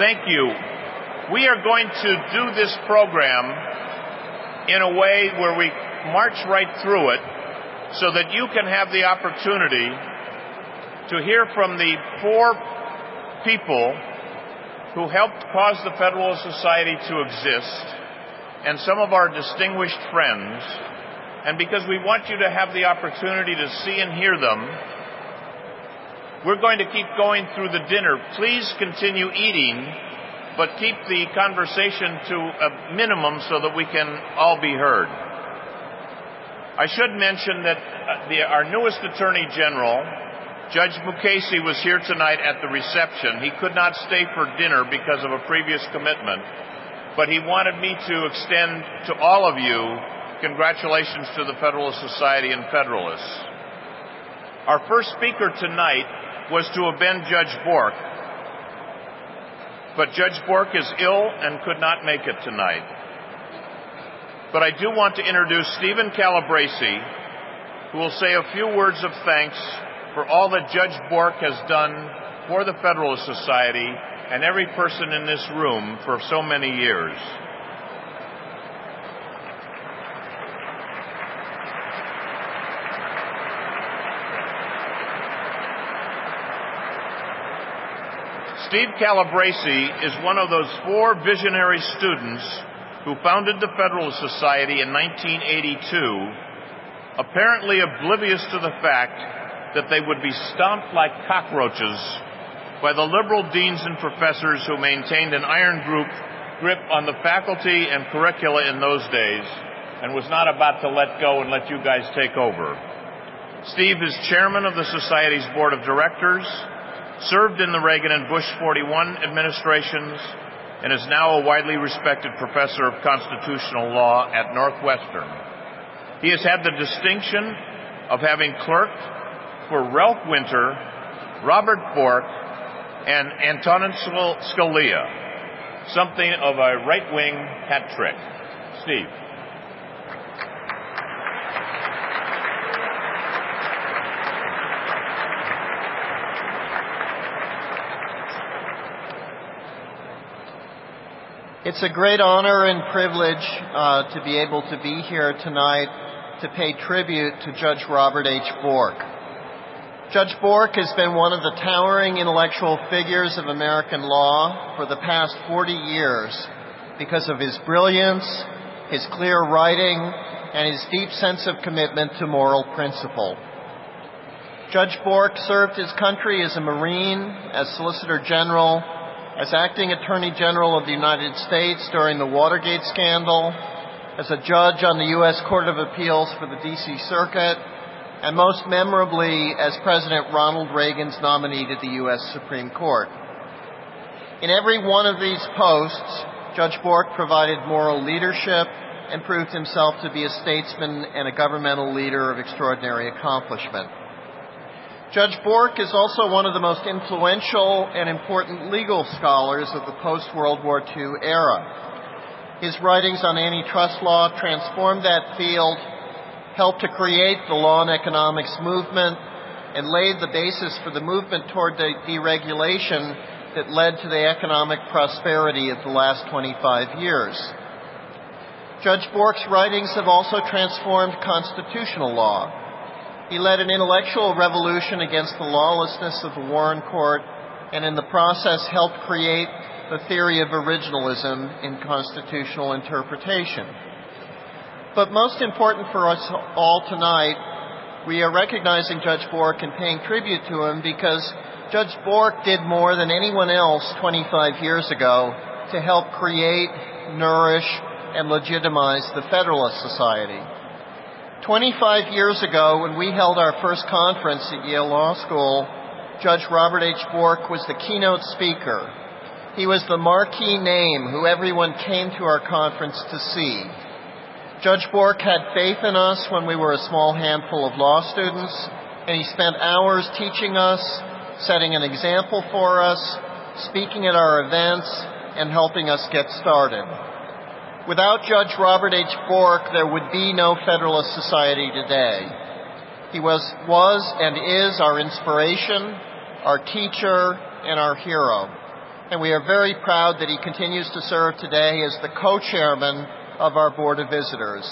Thank you. We are going to do this program in a way where we march right through it so that you can have the opportunity to hear from the four people who helped cause the Federalist Society to exist and some of our distinguished friends. And because we want you to have the opportunity to see and hear them, we're going to keep going through the dinner. Please continue eating, but keep the conversation to a minimum so that we can all be heard. I should mention that uh, the, our newest Attorney General, Judge Mukasey, was here tonight at the reception. He could not stay for dinner because of a previous commitment, but he wanted me to extend to all of you congratulations to the Federalist Society and Federalists. Our first speaker tonight was to have been Judge Bork. But Judge Bork is ill and could not make it tonight. But I do want to introduce Steven Calabresi, who will say a few words of thanks for all that Judge Bork has done for the Federalist Society and every person in this room for so many years. Steve Calabresi is one of those four visionary students who founded the Federalist Society in 1982, apparently oblivious to the fact that they would be stomped like cockroaches by the liberal deans and professors who maintained an iron grip on the faculty and curricula in those days and was not about to let go and let you guys take over. Steve is chairman of the Society's board of directors served in the Reagan and Bush 41 administrations, and is now a widely respected professor of constitutional law at Northwestern. He has had the distinction of having clerked for Ralph Winter, Robert Bork, and Antonin Scalia, something of a right-wing hat trick. Steve. It's a great honor and privilege uh, to be able to be here tonight to pay tribute to Judge Robert H. Bork. Judge Bork has been one of the towering intellectual figures of American law for the past 40 years because of his brilliance, his clear writing, and his deep sense of commitment to moral principle. Judge Bork served his country as a Marine, as Solicitor General, as acting Attorney General of the United States during the Watergate scandal, as a judge on the U.S. Court of Appeals for the D.C. Circuit, and most memorably as President Ronald Reagan's nominee to the U.S. Supreme Court. In every one of these posts, Judge Bork provided moral leadership and proved himself to be a statesman and a governmental leader of extraordinary accomplishment. Judge Bork is also one of the most influential and important legal scholars of the post-World War II era. His writings on antitrust law transformed that field, helped to create the law and economics movement, and laid the basis for the movement toward de- deregulation that led to the economic prosperity of the last 25 years. Judge Bork's writings have also transformed constitutional law he led an intellectual revolution against the lawlessness of the Warren Court and in the process helped create the theory of originalism in constitutional interpretation. But most important for us all tonight, we are recognizing Judge Bork and paying tribute to him because Judge Bork did more than anyone else 25 years ago to help create, nourish, and legitimize the Federalist Society. 25 years ago, when we held our first conference at Yale Law School, Judge Robert H. Bork was the keynote speaker. He was the marquee name who everyone came to our conference to see. Judge Bork had faith in us when we were a small handful of law students, and he spent hours teaching us, setting an example for us, speaking at our events, and helping us get started. Without Judge Robert H. Bork, there would be no Federalist Society today. He was, was and is our inspiration, our teacher, and our hero. and we are very proud that he continues to serve today as the co-chairman of our Board of Visitors.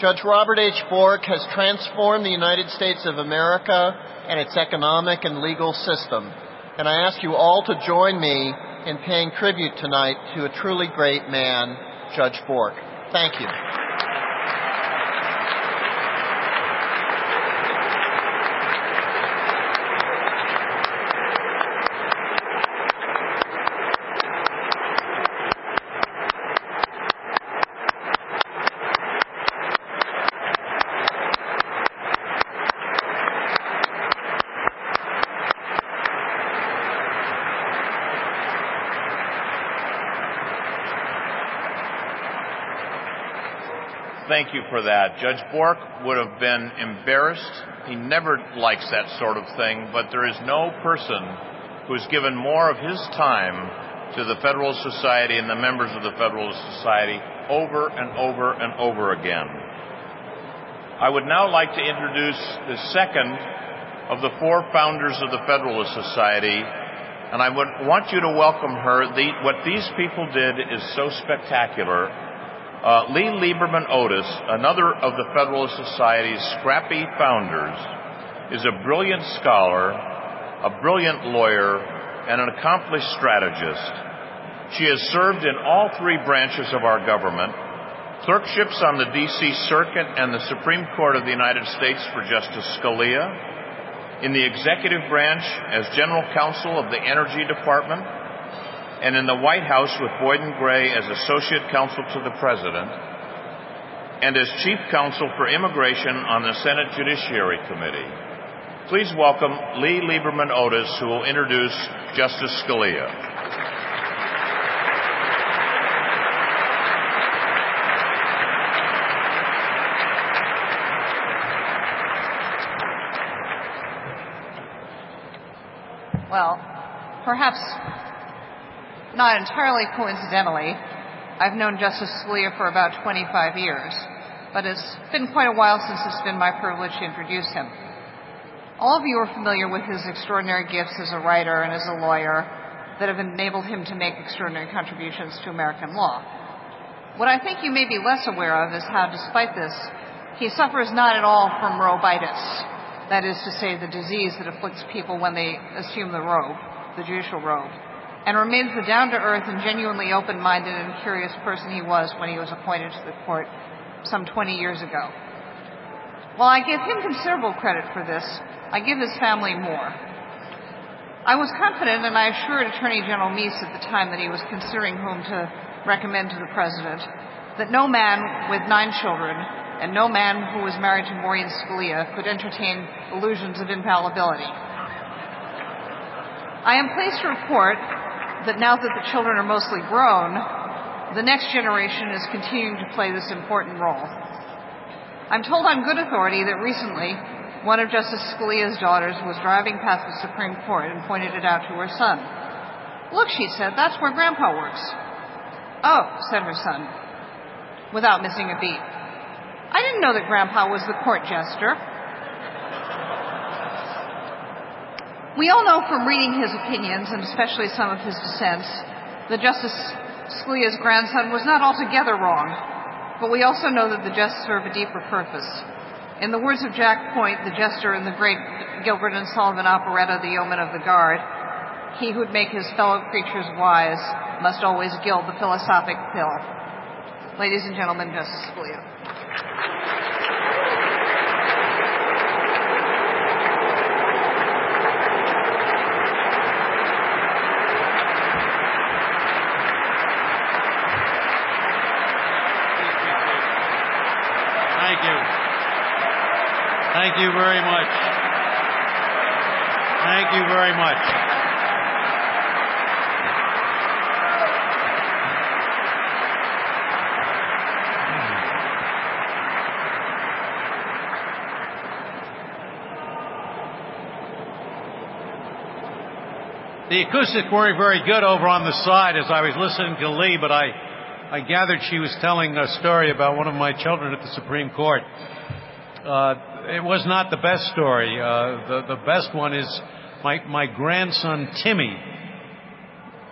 Judge Robert H. Bork has transformed the United States of America and its economic and legal system, and I ask you all to join me in paying tribute tonight to a truly great man, Judge Bork. Thank you. Thank you for that. Judge Bork would have been embarrassed. He never likes that sort of thing, but there is no person who has given more of his time to the Federalist Society and the members of the Federalist Society over and over and over again. I would now like to introduce the second of the four founders of the Federalist Society, and I would want you to welcome her. The, what these people did is so spectacular uh, Lee Liberman Otis, another of the Federalist Society's scrappy founders, is a brilliant scholar, a brilliant lawyer, and an accomplished strategist. She has served in all three branches of our government, clerkships on the D.C. Circuit and the Supreme Court of the United States for Justice Scalia, in the executive branch as general counsel of the Energy Department, and in the White House with Boyden Gray as Associate Counsel to the President, and as Chief Counsel for Immigration on the Senate Judiciary Committee. Please welcome Lee Liberman Otis, who will introduce Justice Scalia. Well, perhaps not entirely coincidentally, I've known Justice Scalia for about 25 years, but it's been quite a while since it's been my privilege to introduce him. All of you are familiar with his extraordinary gifts as a writer and as a lawyer that have enabled him to make extraordinary contributions to American law. What I think you may be less aware of is how, despite this, he suffers not at all from robitis, that is to say, the disease that afflicts people when they assume the robe, the judicial robe and remains the down to earth and genuinely open minded and curious person he was when he was appointed to the court some 20 years ago. While I give him considerable credit for this, I give his family more. I was confident, and I assured Attorney General Meese at the time that he was considering whom to recommend to the President, that no man with nine children and no man who was married to Maureen Scalia could entertain illusions of infallibility. I am pleased to report that now that the children are mostly grown, the next generation is continuing to play this important role. I'm told on good authority that recently one of Justice Scalia's daughters was driving past the Supreme Court and pointed it out to her son. Look, she said, that's where Grandpa works. Oh, said her son, without missing a beat. I didn't know that Grandpa was the court jester. We all know from reading his opinions, and especially some of his dissents, that Justice Scalia's grandson was not altogether wrong, but we also know that the jests serve a deeper purpose. In the words of Jack Point, the jester in the great Gilbert and Sullivan operetta, The Yeomen of the Guard, he who'd make his fellow creatures wise must always gild the philosophic pill. Ladies and gentlemen, Justice Scalia. Thank you very much. Thank you very much. The acoustics weren't very good over on the side as I was listening to Lee, but I, I gathered she was telling a story about one of my children at the Supreme Court. Uh, it was not the best story. Uh, the, the best one is my, my grandson Timmy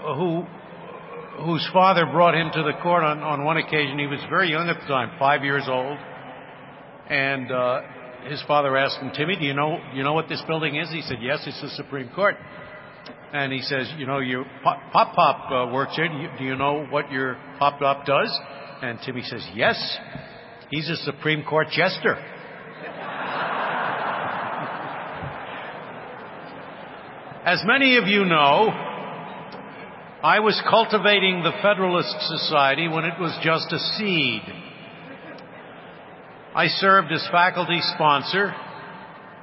who whose father brought him to the court on, on one occasion. He was very young at the time, five years old, and uh, his father asked him, "Timmy, do you know you know what this building is?" He said, "Yes, it's the Supreme Court." And he says, "You know, your pop pop, uh, works here. Do you, do you know what your pop pop does?" And Timmy says, "Yes, he's a Supreme Court jester." As many of you know, I was cultivating the Federalist Society when it was just a seed. I served as faculty sponsor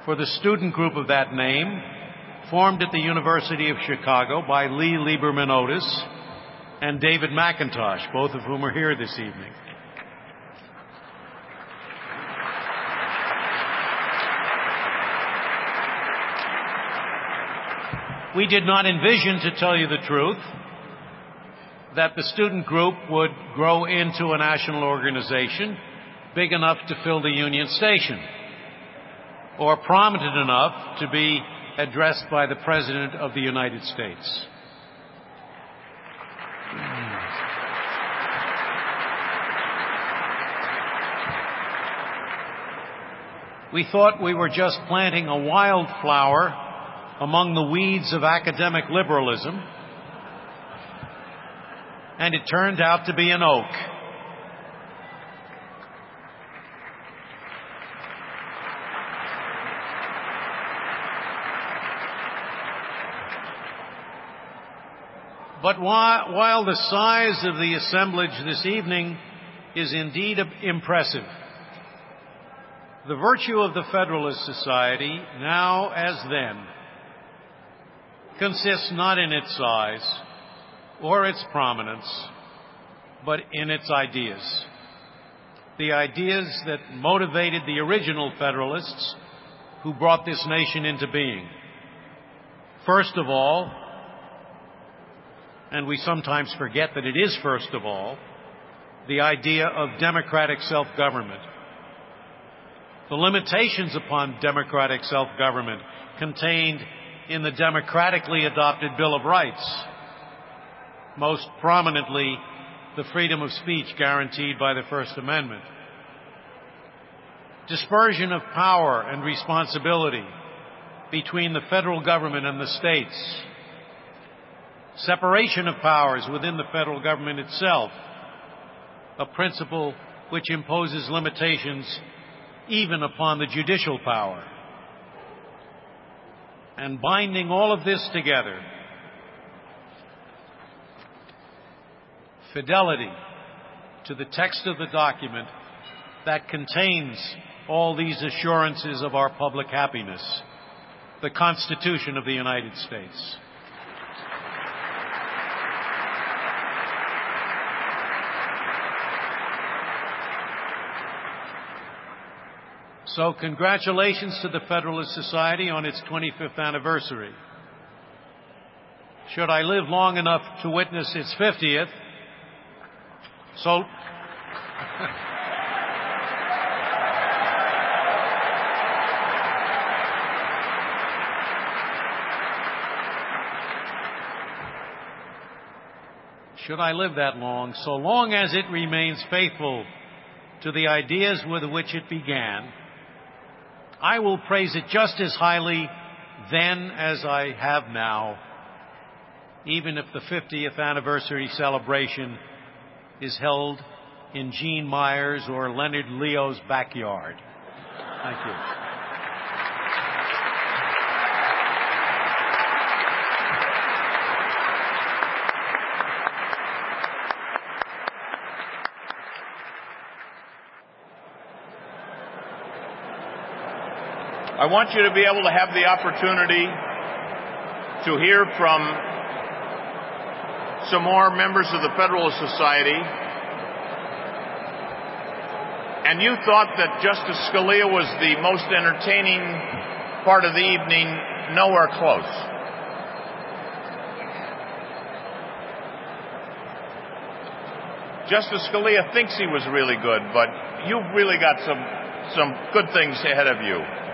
for the student group of that name, formed at the University of Chicago by Lee Liberman Otis and David McIntosh, both of whom are here this evening. We did not envision, to tell you the truth, that the student group would grow into a national organization big enough to fill the Union Station or prominent enough to be addressed by the President of the United States. We thought we were just planting a wildflower among the weeds of academic liberalism, and it turned out to be an oak. But while the size of the assemblage this evening is indeed impressive, the virtue of the Federalist Society, now as then, consists not in its size or its prominence, but in its ideas. The ideas that motivated the original Federalists who brought this nation into being. First of all, and we sometimes forget that it is first of all, the idea of democratic self-government. The limitations upon democratic self-government contained in the democratically adopted Bill of Rights, most prominently the freedom of speech guaranteed by the First Amendment. Dispersion of power and responsibility between the federal government and the states separation of powers within the federal government itself, a principle which imposes limitations even upon the judicial power. And binding all of this together, fidelity to the text of the document that contains all these assurances of our public happiness, the Constitution of the United States. So, congratulations to the Federalist Society on its 25th anniversary. Should I live long enough to witness its 50th, so. Should I live that long, so long as it remains faithful to the ideas with which it began, I will praise it just as highly then as I have now, even if the 50th anniversary celebration is held in Gene Meyer's or Leonard Leo's backyard. Thank you. I want you to be able to have the opportunity to hear from some more members of the Federalist Society. And you thought that Justice Scalia was the most entertaining part of the evening, nowhere close. Justice Scalia thinks he was really good, but you've really got some, some good things ahead of you.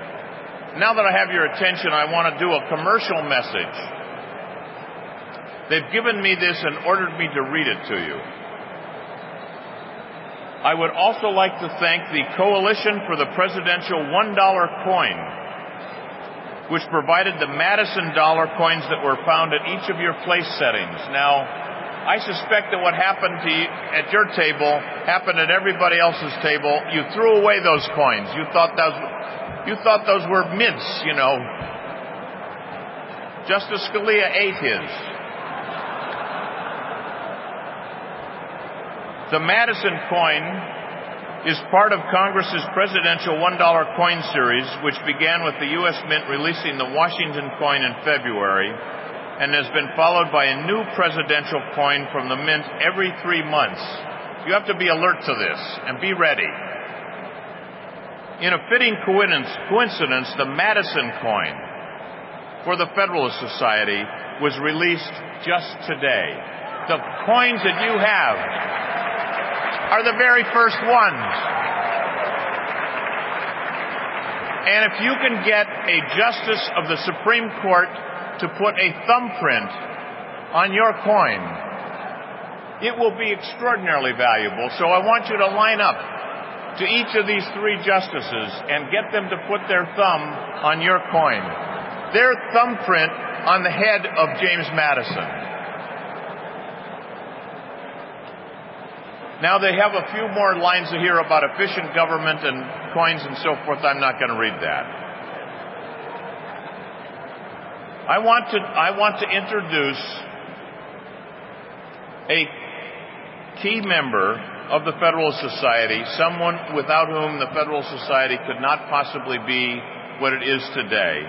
Now that I have your attention, I want to do a commercial message. They've given me this and ordered me to read it to you. I would also like to thank the Coalition for the Presidential $1 coin, which provided the Madison dollar coins that were found at each of your place settings. Now, I suspect that what happened to you at your table happened at everybody else's table. You threw away those coins. You thought those, you thought those were mints, you know. Justice Scalia ate his. The Madison coin is part of Congress's presidential $1 coin series, which began with the U.S. Mint releasing the Washington coin in February and has been followed by a new presidential coin from the Mint every three months. You have to be alert to this and be ready. In a fitting coincidence, the Madison coin for the Federalist Society was released just today. The coins that you have are the very first ones. And if you can get a justice of the Supreme Court to put a thumbprint on your coin, it will be extraordinarily valuable. So I want you to line up to each of these three justices and get them to put their thumb on your coin. Their thumbprint on the head of James Madison. Now they have a few more lines here about efficient government and coins and so forth. I'm not going to read that. I want to, I want to introduce a key member of the Federalist Society, someone without whom the Federalist Society could not possibly be what it is today.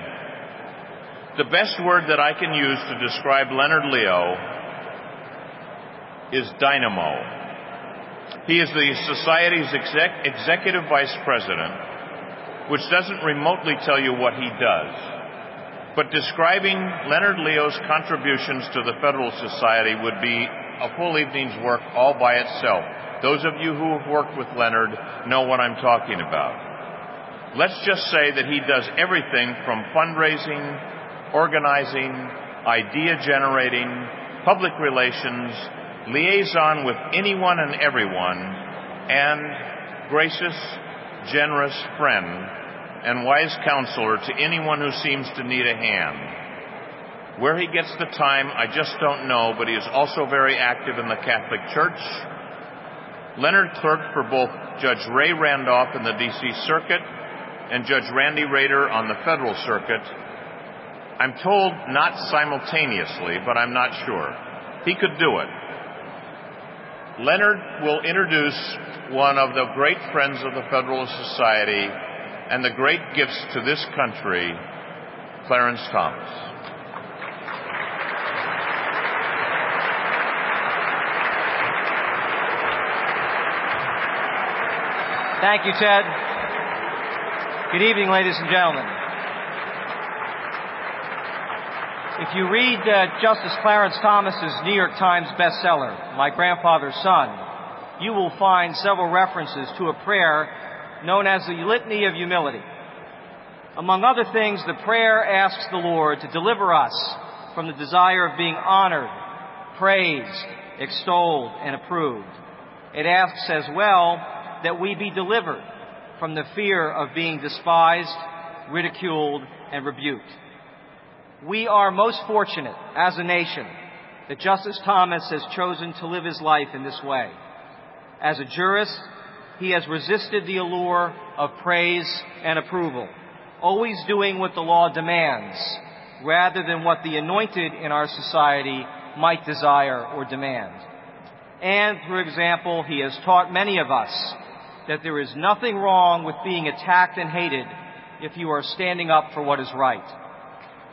The best word that I can use to describe Leonard Leo is dynamo. He is the Society's exec- executive vice president, which doesn't remotely tell you what he does. But describing Leonard Leo's contributions to the Federal Society would be a full evening's work all by itself. Those of you who have worked with Leonard know what I'm talking about. Let's just say that he does everything from fundraising, organizing, idea generating, public relations, liaison with anyone and everyone, and gracious, generous friend and wise counselor to anyone who seems to need a hand. Where he gets the time, I just don't know, but he is also very active in the Catholic Church. Leonard clerked for both Judge Ray Randolph in the D.C. Circuit and Judge Randy Rader on the Federal Circuit. I'm told not simultaneously, but I'm not sure. He could do it. Leonard will introduce one of the great friends of the Federalist Society and the great gifts to this country, Clarence Thomas. Thank you, Ted. Good evening, ladies and gentlemen. If you read uh, Justice Clarence Thomas's New York Times bestseller, My Grandfather's Son, you will find several references to a prayer known as the Litany of Humility. Among other things, the prayer asks the Lord to deliver us from the desire of being honored, praised, extolled, and approved. It asks as well that we be delivered from the fear of being despised, ridiculed, and rebuked. We are most fortunate as a nation that Justice Thomas has chosen to live his life in this way. As a jurist, he has resisted the allure of praise and approval, always doing what the law demands rather than what the anointed in our society might desire or demand. And, for example, he has taught many of us that there is nothing wrong with being attacked and hated if you are standing up for what is right.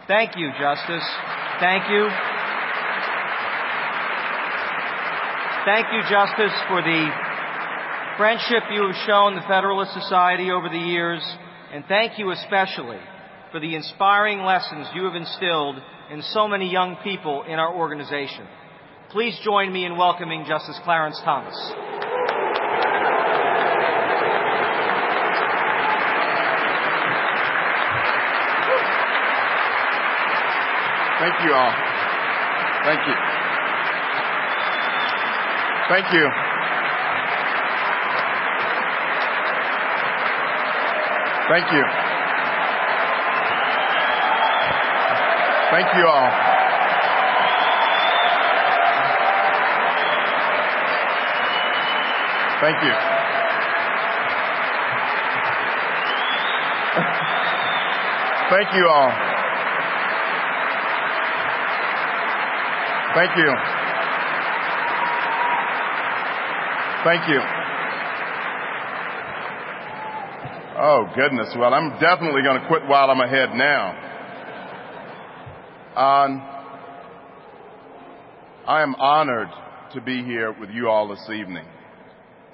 Thank you, Justice. Thank you. Thank you, Justice, for the friendship you have shown the Federalist Society over the years, and thank you especially for the inspiring lessons you have instilled in so many young people in our organization. Please join me in welcoming Justice Clarence Thomas. Thank you all. Thank you. Thank you. Thank you. Thank you all. Thank you. Thank you all. Thank you. Thank you. Oh, goodness. Well, I'm definitely going to quit while I'm ahead now. Um, I am honored to be here with you all this evening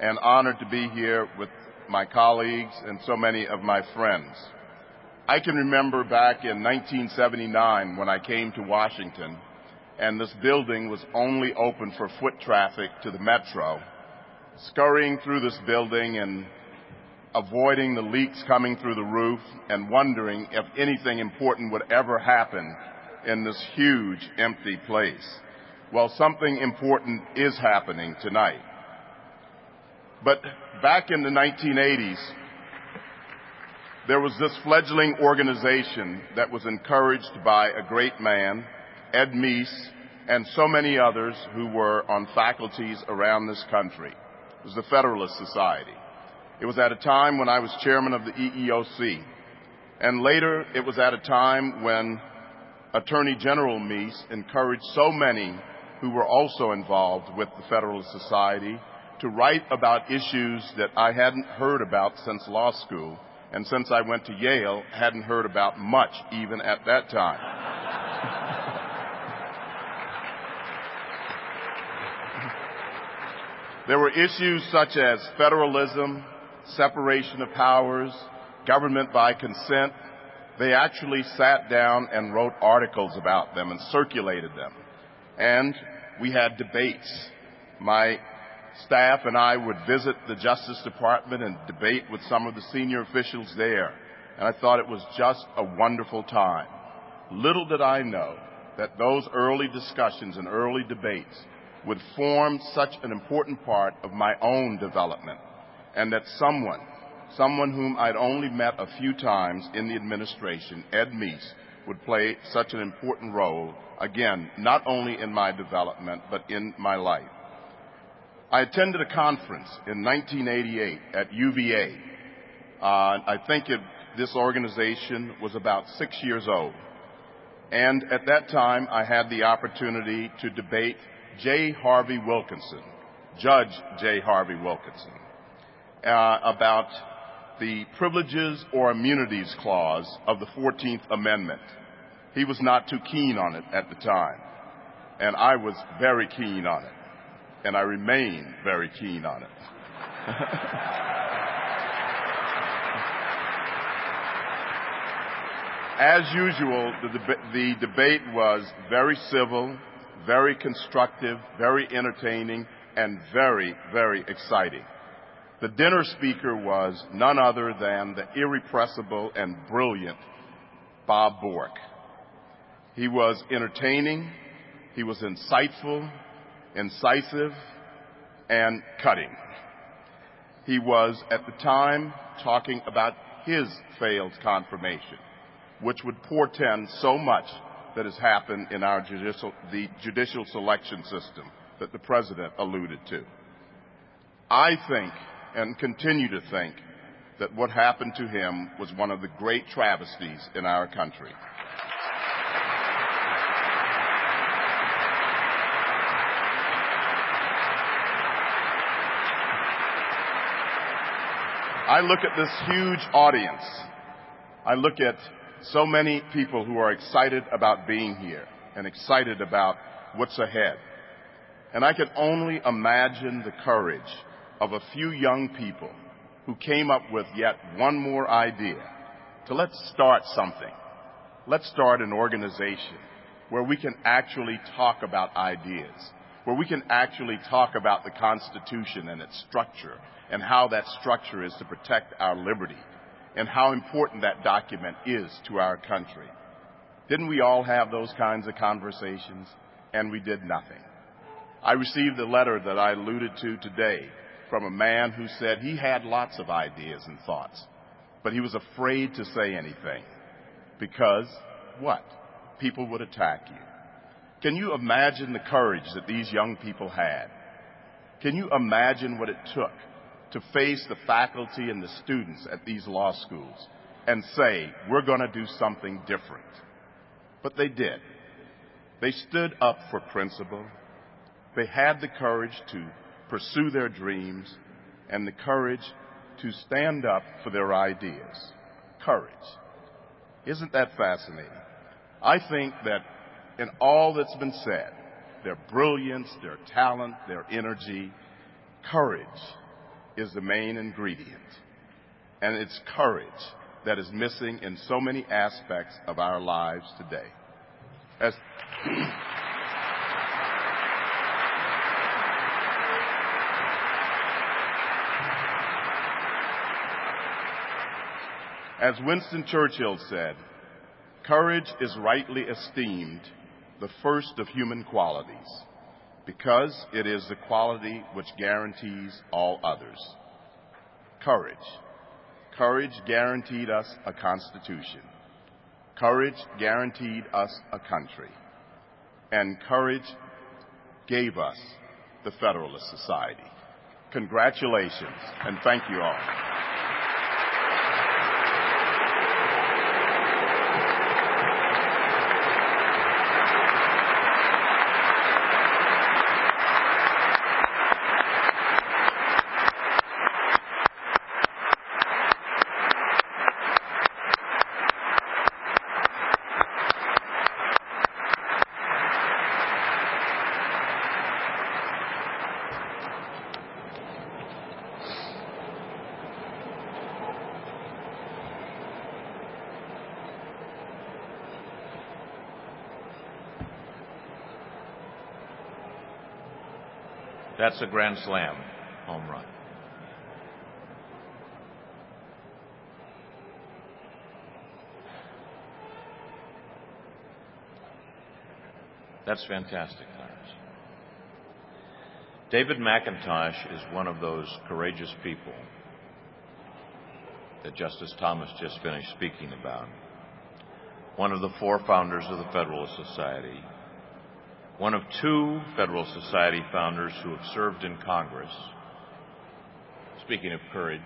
and honored to be here with my colleagues and so many of my friends. I can remember back in 1979 when I came to Washington and this building was only open for foot traffic to the metro. Scurrying through this building and avoiding the leaks coming through the roof and wondering if anything important would ever happen in this huge empty place. Well, something important is happening tonight. But back in the 1980s, there was this fledgling organization that was encouraged by a great man, Ed Meese, and so many others who were on faculties around this country. It was the Federalist Society. It was at a time when I was chairman of the EEOC. And later, it was at a time when Attorney General Meese encouraged so many who were also involved with the Federalist Society to write about issues that I hadn't heard about since law school and since I went to Yale, hadn't heard about much even at that time. there were issues such as federalism, separation of powers, government by consent. They actually sat down and wrote articles about them and circulated them. And we had debates. My staff and I would visit the Justice Department and debate with some of the senior officials there. And I thought it was just a wonderful time. Little did I know that those early discussions and early debates would form such an important part of my own development and that someone, someone whom I'd only met a few times in the administration, Ed Meese, would play such an important role, again, not only in my development, but in my life. I attended a conference in 1988 at UVA. Uh, I think it, this organization was about six years old. And at that time, I had the opportunity to debate J. Harvie Wilkinson, Judge J. Harvie Wilkinson, uh, about the privileges or immunities clause of the 14th Amendment. He was not too keen on it at the time, and I was very keen on it and I remain very keen on it. As usual, the, deb- the debate was very civil, very constructive, very entertaining, and very, very exciting. The dinner speaker was none other than the irrepressible and brilliant Bob Bork. He was entertaining, he was insightful, incisive, and cutting. He was at the time talking about his failed confirmation, which would portend so much that has happened in our judicial, the judicial selection system that the president alluded to. I think and continue to think that what happened to him was one of the great travesties in our country. I look at this huge audience. I look at so many people who are excited about being here and excited about what's ahead. And I can only imagine the courage of a few young people who came up with yet one more idea to let's start something. Let's start an organization where we can actually talk about ideas, where we can actually talk about the Constitution and its structure and how that structure is to protect our liberty and how important that document is to our country. Didn't we all have those kinds of conversations? And we did nothing. I received a letter that I alluded to today from a man who said he had lots of ideas and thoughts, but he was afraid to say anything because what? People would attack you. Can you imagine the courage that these young people had? Can you imagine what it took to face the faculty and the students at these law schools and say, we're going to do something different? But they did. They stood up for principle. They had the courage to pursue their dreams and the courage to stand up for their ideas. Courage. Isn't that fascinating? I think that in all that's been said, their brilliance, their talent, their energy, courage is the main ingredient. And it's courage that is missing in so many aspects of our lives today. As As Winston Churchill said, courage is rightly esteemed the first of human qualities because it is the quality which guarantees all others. Courage. Courage guaranteed us a constitution. Courage guaranteed us a country. And courage gave us the Federalist Society. Congratulations and thank you all. That's a grand slam home run. That's fantastic, Clarence. David McIntosh is one of those courageous people that Justice Thomas just finished speaking about. One of the four founders of the Federalist Society, one of two Federal Society founders who have served in Congress. Speaking of courage,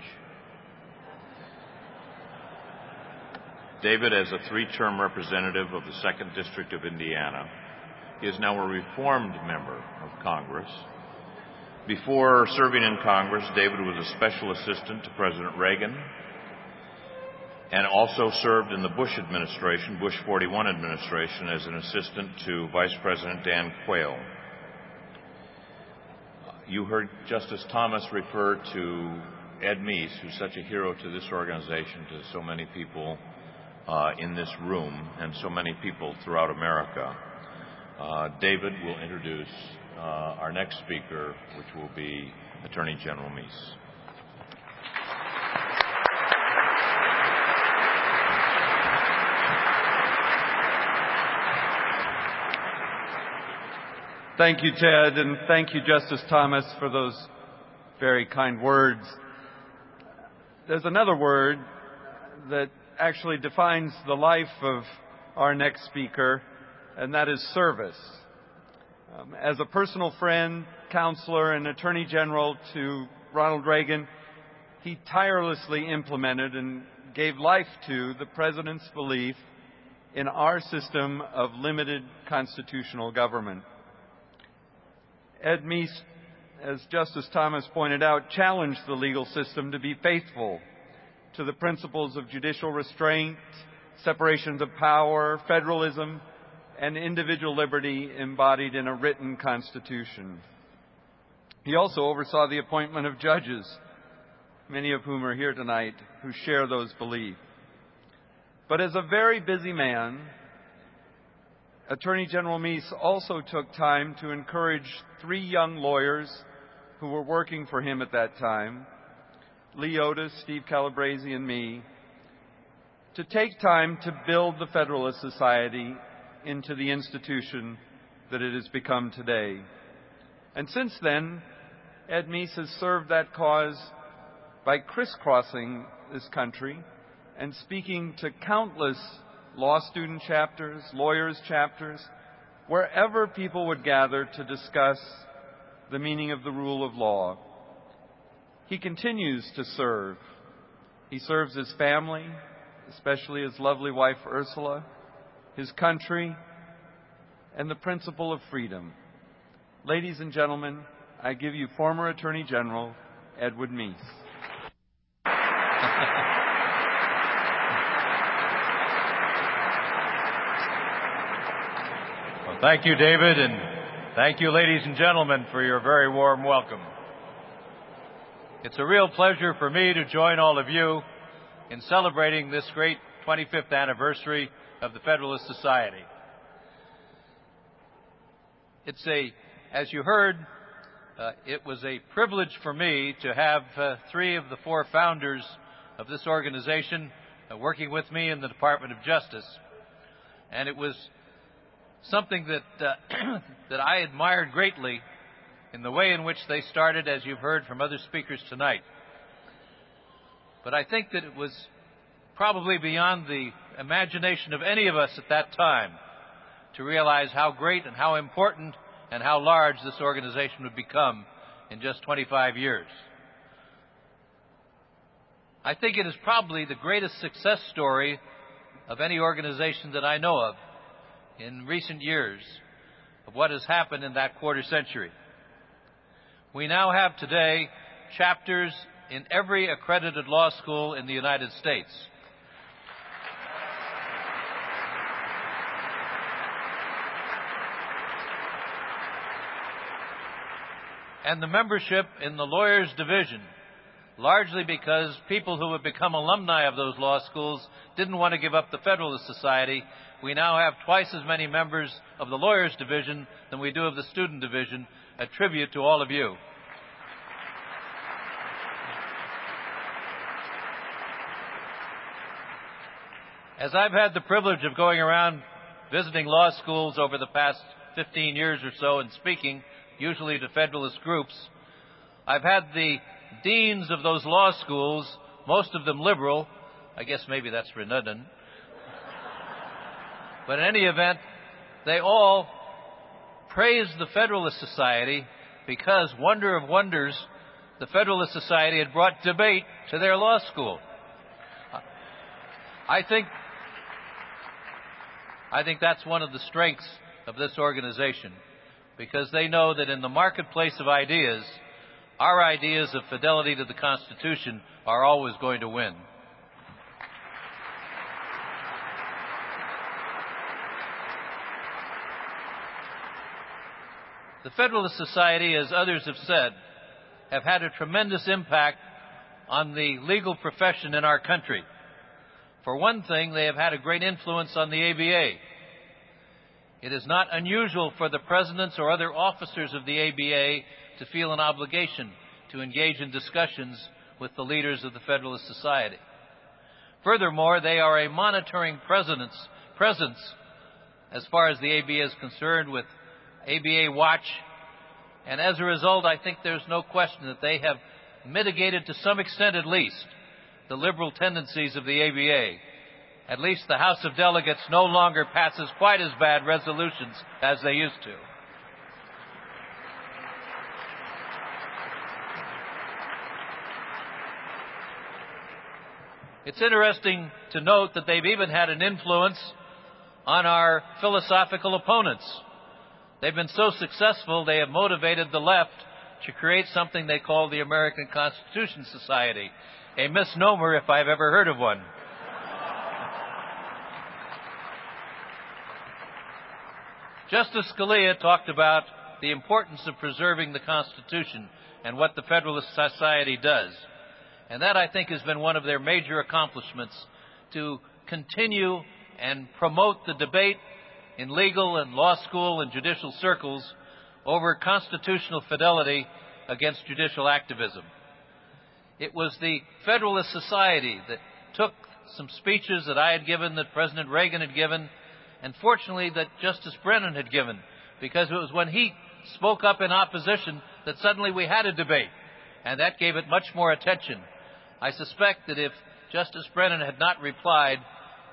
David, as a three term representative of the 2nd District of Indiana, is now a reformed member of Congress. Before serving in Congress, David was a special assistant to President Reagan and also served in the Bush administration, Bush 41 administration, as an assistant to Vice President Dan Quayle. You heard Justice Thomas refer to Ed Meese, who's such a hero to this organization, to so many people uh, in this room, and so many people throughout America. Uh, David will introduce uh, our next speaker, which will be Attorney General Meese. Thank you, Ted, and thank you, Justice Thomas, for those very kind words. There's another word that actually defines the life of our next speaker, and that is service. Um, as a personal friend, counselor, and attorney general to Ronald Reagan, he tirelessly implemented and gave life to the president's belief in our system of limited constitutional government. Ed Meese, as Justice Thomas pointed out, challenged the legal system to be faithful to the principles of judicial restraint, separations of power, federalism, and individual liberty embodied in a written constitution. He also oversaw the appointment of judges, many of whom are here tonight, who share those beliefs. But as a very busy man, Attorney General Meese also took time to encourage three young lawyers who were working for him at that time, Lee Otis, Steve Calabresi, and me, to take time to build the Federalist Society into the institution that it has become today. And since then, Ed Meese has served that cause by crisscrossing this country and speaking to countless law student chapters, lawyers chapters, wherever people would gather to discuss the meaning of the rule of law. He continues to serve. He serves his family, especially his lovely wife Ursula, his country, and the principle of freedom. Ladies and gentlemen, I give you former Attorney General Edwin Meese. thank you, David, and thank you, ladies and gentlemen, for your very warm welcome. It's a real pleasure for me to join all of you in celebrating this great 25th anniversary of the Federalist Society. It's a, as you heard, uh, it was a privilege for me to have uh, three of the four founders of this organization uh, working with me in the Department of Justice. And it was something that, uh, that I admired greatly in the way in which they started, as you've heard from other speakers tonight. But I think that it was probably beyond the imagination of any of us at that time to realize how great and how important and how large this organization would become in just 25 years. I think it is probably the greatest success story of any organization that I know of in recent years of what has happened in that quarter century. We now have today chapters in every accredited law school in the United States. and the membership in the lawyers division, largely because people who have become alumni of those law schools didn't want to give up the Federalist Society. We now have twice as many members of the lawyers division than we do of the student division, a tribute to all of you. As I've had the privilege of going around visiting law schools over the past 15 years or so and speaking, usually to Federalist groups. I've had the deans of those law schools, most of them liberal. I guess maybe that's redundant. But in any event, they all praised the Federalist Society because, wonder of wonders, the Federalist Society had brought debate to their law school. I think, I think that's one of the strengths of this organization because they know that in the marketplace of ideas, our ideas of fidelity to the Constitution are always going to win. The Federalist Society, as others have said, have had a tremendous impact on the legal profession in our country. For one thing, they have had a great influence on the ABA. It is not unusual for the presidents or other officers of the ABA to feel an obligation to engage in discussions with the leaders of the Federalist Society. Furthermore, they are a monitoring presence, as far as the ABA is concerned with ABA Watch. And as a result, I think there's no question that they have mitigated to some extent at least the liberal tendencies of the ABA at least the House of Delegates no longer passes quite as bad resolutions as they used to. It's interesting to note that they've even had an influence on our philosophical opponents. They've been so successful, they have motivated the left to create something they call the American Constitution Society. A misnomer if I've ever heard of one. Justice Scalia talked about the importance of preserving the Constitution and what the Federalist Society does. And that, I think, has been one of their major accomplishments to continue and promote the debate in legal and law school and judicial circles over constitutional fidelity against judicial activism. It was the Federalist Society that took some speeches that I had given, that President Reagan had given, and fortunately that Justice Brennan had given, because it was when he spoke up in opposition that suddenly we had a debate, and that gave it much more attention. I suspect that if Justice Brennan had not replied,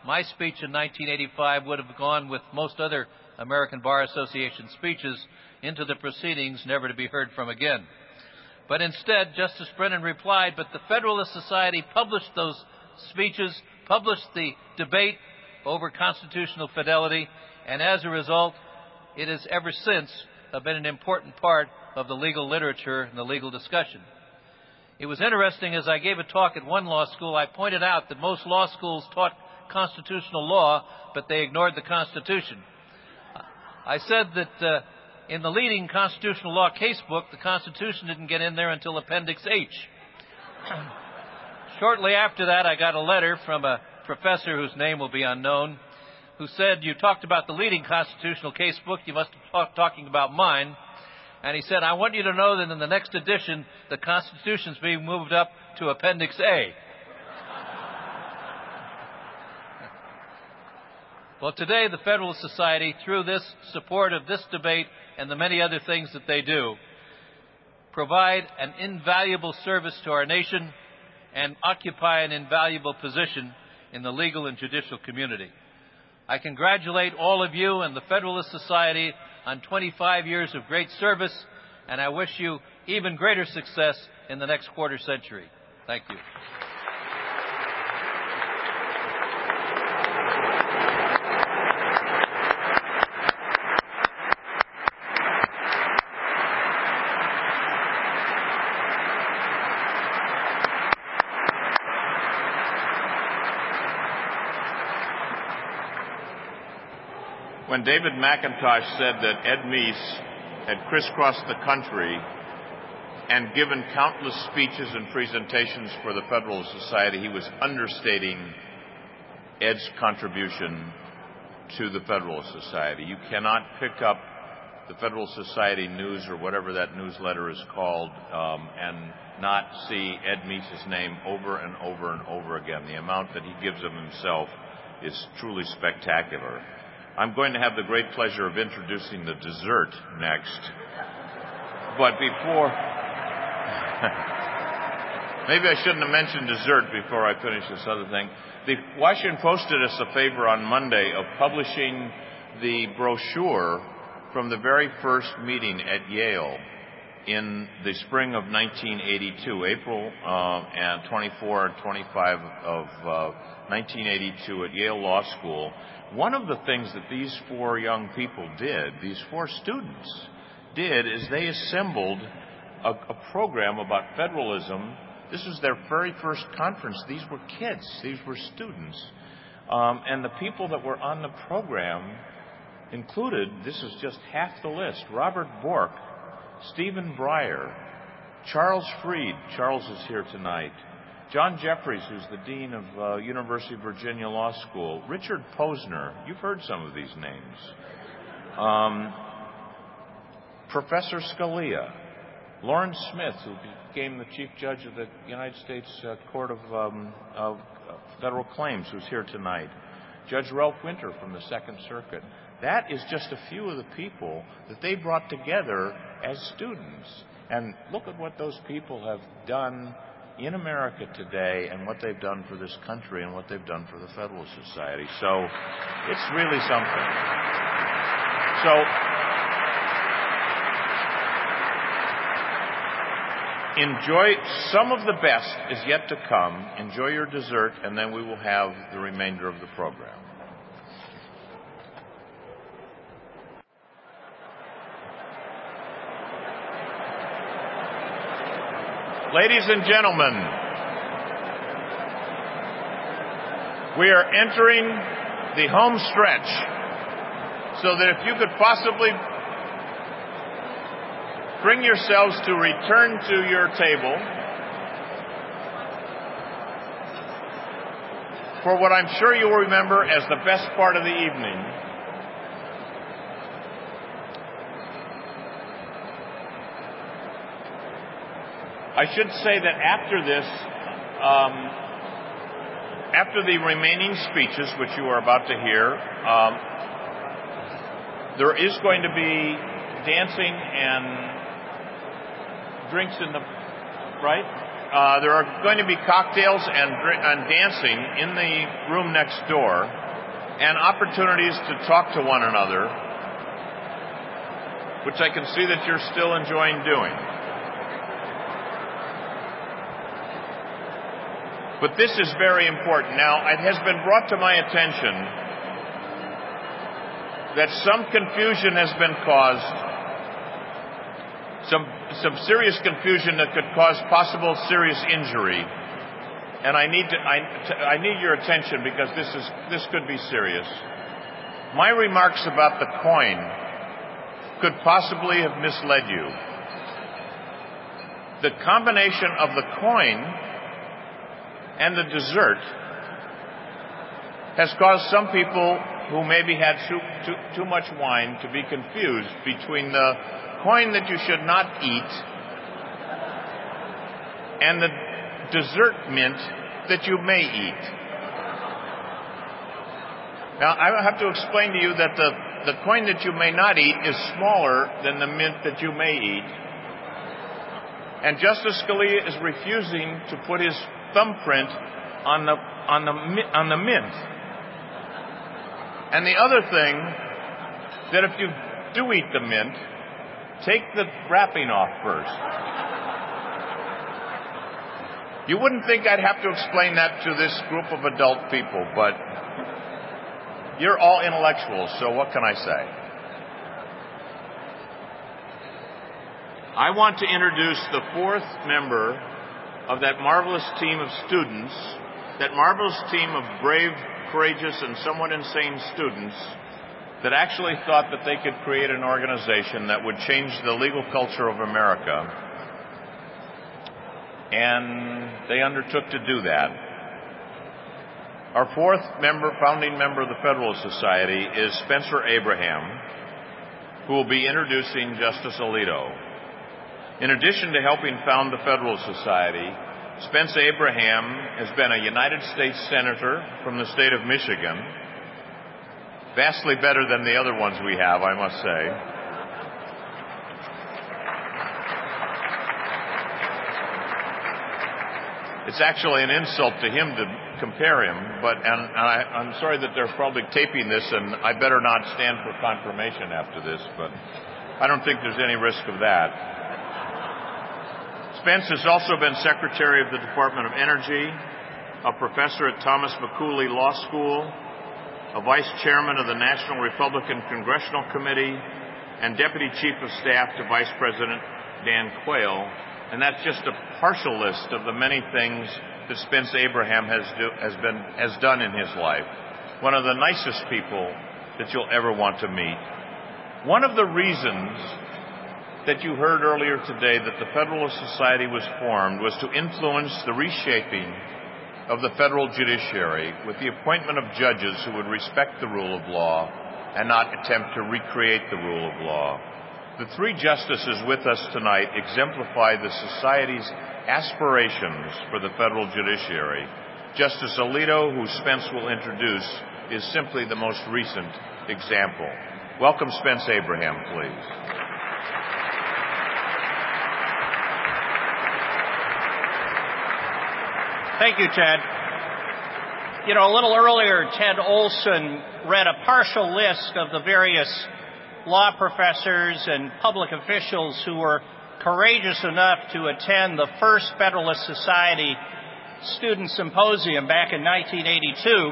my speech in 1985 would have gone with most other American Bar Association speeches into the proceedings, never to be heard from again. But instead, Justice Brennan replied, but the Federalist Society published those speeches, published the debate over constitutional fidelity, and as a result, it has ever since been an important part of the legal literature and the legal discussion. It was interesting as I gave a talk at one law school, I pointed out that most law schools taught constitutional law, but they ignored the Constitution. I said that uh, in the leading constitutional law casebook, the Constitution didn't get in there until Appendix H. Shortly after that, I got a letter from a professor whose name will be unknown, who said, You talked about the leading constitutional casebook, you must be talking about mine. And he said, I want you to know that in the next edition, the Constitution's being moved up to Appendix A. Well, today, the Federalist Society, through this support of this debate and the many other things that they do, provide an invaluable service to our nation and occupy an invaluable position in the legal and judicial community. I congratulate all of you and the Federalist Society on 25 years of great service, and I wish you even greater success in the next quarter century. Thank you. When David McIntosh said that Ed Meese had crisscrossed the country and given countless speeches and presentations for the Federalist Society, he was understating Ed's contribution to the Federalist Society. You cannot pick up the Federalist Society news or whatever that newsletter is called um, and not see Ed Meese's name over and over and over again. The amount that he gives of himself is truly spectacular. I'm going to have the great pleasure of introducing the dessert next. But before. Maybe I shouldn't have mentioned dessert before I finish this other thing. The Washington Post did us a favor on Monday of publishing the brochure from the very first meeting at Yale in the spring of 1982, April uh, and 24 and 25 of uh, 1982 at Yale Law School. One of the things that these four young people did, these four students did, is they assembled a, a program about federalism. This was their very first conference. These were kids, these were students. Um, and the people that were on the program included, this is just half the list, Robert Bork, Stephen Breyer, Charles Fried, Charles is here tonight, John Jeffries, who's the Dean of uh, University of Virginia Law School. Richard Posner, you've heard some of these names. Um, Professor Scalia, Loren Smith, who became the Chief Judge of the United States uh, Court of, um, of Federal Claims, who's here tonight. Judge Ralph Winter from the Second Circuit. That is just a few of the people that they brought together as students. And look at what those people have done in America today and what they've done for this country and what they've done for the Federalist Society. So it's really something. So enjoy some of the best is yet to come. Enjoy your dessert, and then we will have the remainder of the program. Ladies and gentlemen, we are entering the home stretch so that if you could possibly bring yourselves to return to your table for what I'm sure you will remember as the best part of the evening. I should say that after this, um, after the remaining speeches, which you are about to hear, um, there is going to be dancing and drinks in the right. Uh, there are going to be cocktails and, and dancing in the room next door, and opportunities to talk to one another, which I can see that you're still enjoying doing. But this is very important. Now, it has been brought to my attention that some confusion has been caused, some, some serious confusion that could cause possible serious injury. And I need, to, I, I need your attention because this, is, this could be serious. My remarks about the coin could possibly have misled you. The combination of the coin and the dessert has caused some people who maybe had too, too, too, much wine to be confused between the coin that you should not eat and the dessert mint that you may eat. Now, I have to explain to you that the, the coin that you may not eat is smaller than the mint that you may eat. And Justice Scalia is refusing to put his thumbprint on the, on the, on the mint. And the other thing, that if you do eat the mint, take the wrapping off first. You wouldn't think I'd have to explain that to this group of adult people, but you're all intellectuals, so what can I say? I want to introduce the fourth member of that marvelous team of students, that marvelous team of brave, courageous, and somewhat insane students that actually thought that they could create an organization that would change the legal culture of America. And they undertook to do that. Our fourth member, founding member of the Federalist Society is Spencer Abraham, who will be introducing Justice Alito. In addition to helping found the Federal Society, Spence Abraham has been a United States Senator from the state of Michigan, vastly better than the other ones we have, I must say. It's actually an insult to him to compare him, but and, and I, I'm sorry that they're probably taping this, and I better not stand for confirmation after this, but I don't think there's any risk of that. Spence has also been Secretary of the Department of Energy, a professor at Thomas M. Cooley Law School, a Vice Chairman of the National Republican Congressional Committee, and Deputy Chief of Staff to Vice President Dan Quayle. And that's just a partial list of the many things that Spence Abraham has, do, has, been, has done in his life. One of the nicest people that you'll ever want to meet. One of the reasons that you heard earlier today that the Federalist Society was formed was to influence the reshaping of the federal judiciary with the appointment of judges who would respect the rule of law and not attempt to recreate the rule of law. The three justices with us tonight exemplify the Society's aspirations for the federal judiciary. Justice Alito, who Spence will introduce, is simply the most recent example. Welcome Spence Abraham, please. Thank you, Ted. You know, a little earlier, Ted Olson read a partial list of the various law professors and public officials who were courageous enough to attend the first Federalist Society Student Symposium back in 1982.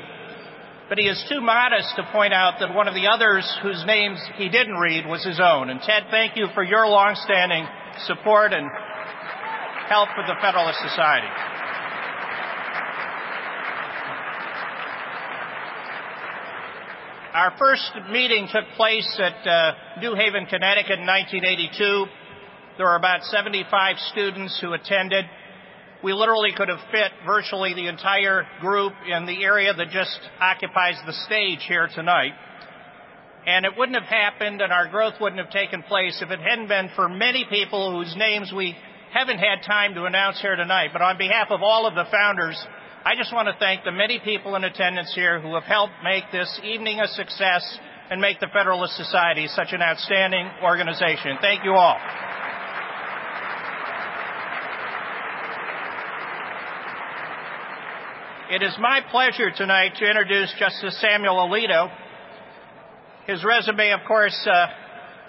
But he is too modest to point out that one of the others whose names he didn't read was his own. And Ted, thank you for your longstanding support and help with the Federalist Society. Our first meeting took place at uh, New Haven, Connecticut in 1982. There were about 75 students who attended. We literally could have fit virtually the entire group in the area that just occupies the stage here tonight. And it wouldn't have happened and our growth wouldn't have taken place if it hadn't been for many people whose names we haven't had time to announce here tonight. But on behalf of all of the founders, I just want to thank the many people in attendance here who have helped make this evening a success and make the Federalist Society such an outstanding organization. Thank you all. It is my pleasure tonight to introduce Justice Samuel Alito. His resume, of course, uh,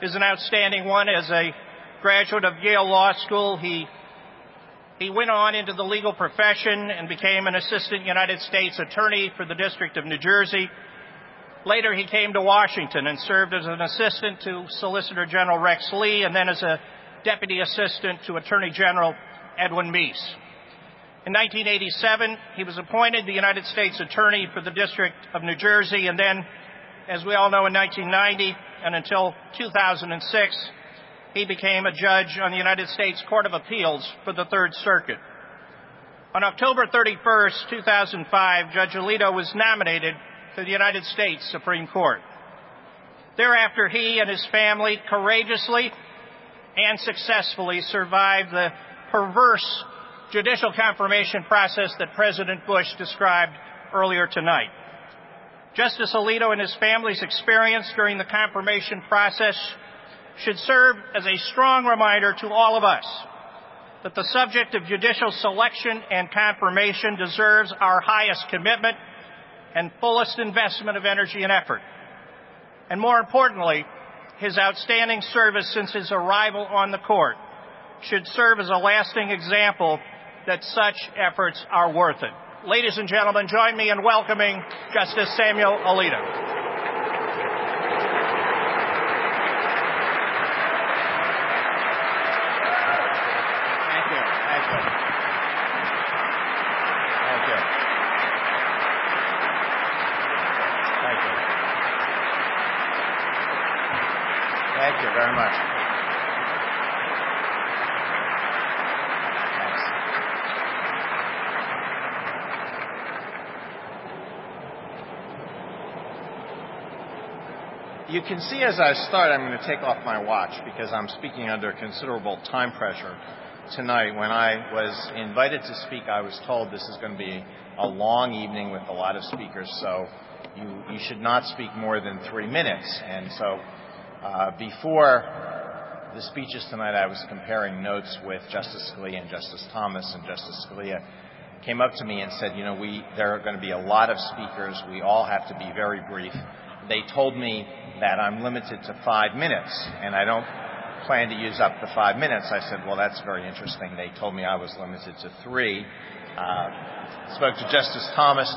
is an outstanding one. As a graduate of Yale Law School, he he went on into the legal profession and became an assistant United States attorney for the District of New Jersey. Later, he came to Washington and served as an assistant to Solicitor General Rex Lee and then as a deputy assistant to Attorney General Edwin Meese. In 1987, he was appointed the United States Attorney for the District of New Jersey, and then, as we all know, in 1990 and until 2006, he became a judge on the United States Court of Appeals for the Third Circuit. On October 31, 2005, Judge Alito was nominated to the United States Supreme Court. Thereafter, he and his family courageously and successfully survived the perverse judicial confirmation process that President Bush described earlier tonight. Justice Alito and his family's experience during the confirmation process should serve as a strong reminder to all of us that the subject of judicial selection and confirmation deserves our highest commitment and fullest investment of energy and effort. And more importantly, his outstanding service since his arrival on the court should serve as a lasting example that such efforts are worth it. Ladies and gentlemen, join me in welcoming Justice Samuel Alito. You can see as I start, I'm going to take off my watch because I'm speaking under considerable time pressure tonight. When I was invited to speak, I was told this is going to be a long evening with a lot of speakers, so you, you should not speak more than three minutes. And so uh, before the speeches tonight, I was comparing notes with Justice Scalia and Justice Thomas, and Justice Scalia came up to me and said, you know, we, there are going to be a lot of speakers. We all have to be very brief. They told me that I'm limited to five minutes, and I don't plan to use up the five minutes. I said, well, that's very interesting. They told me I was limited to three. Uh, spoke to Justice Thomas.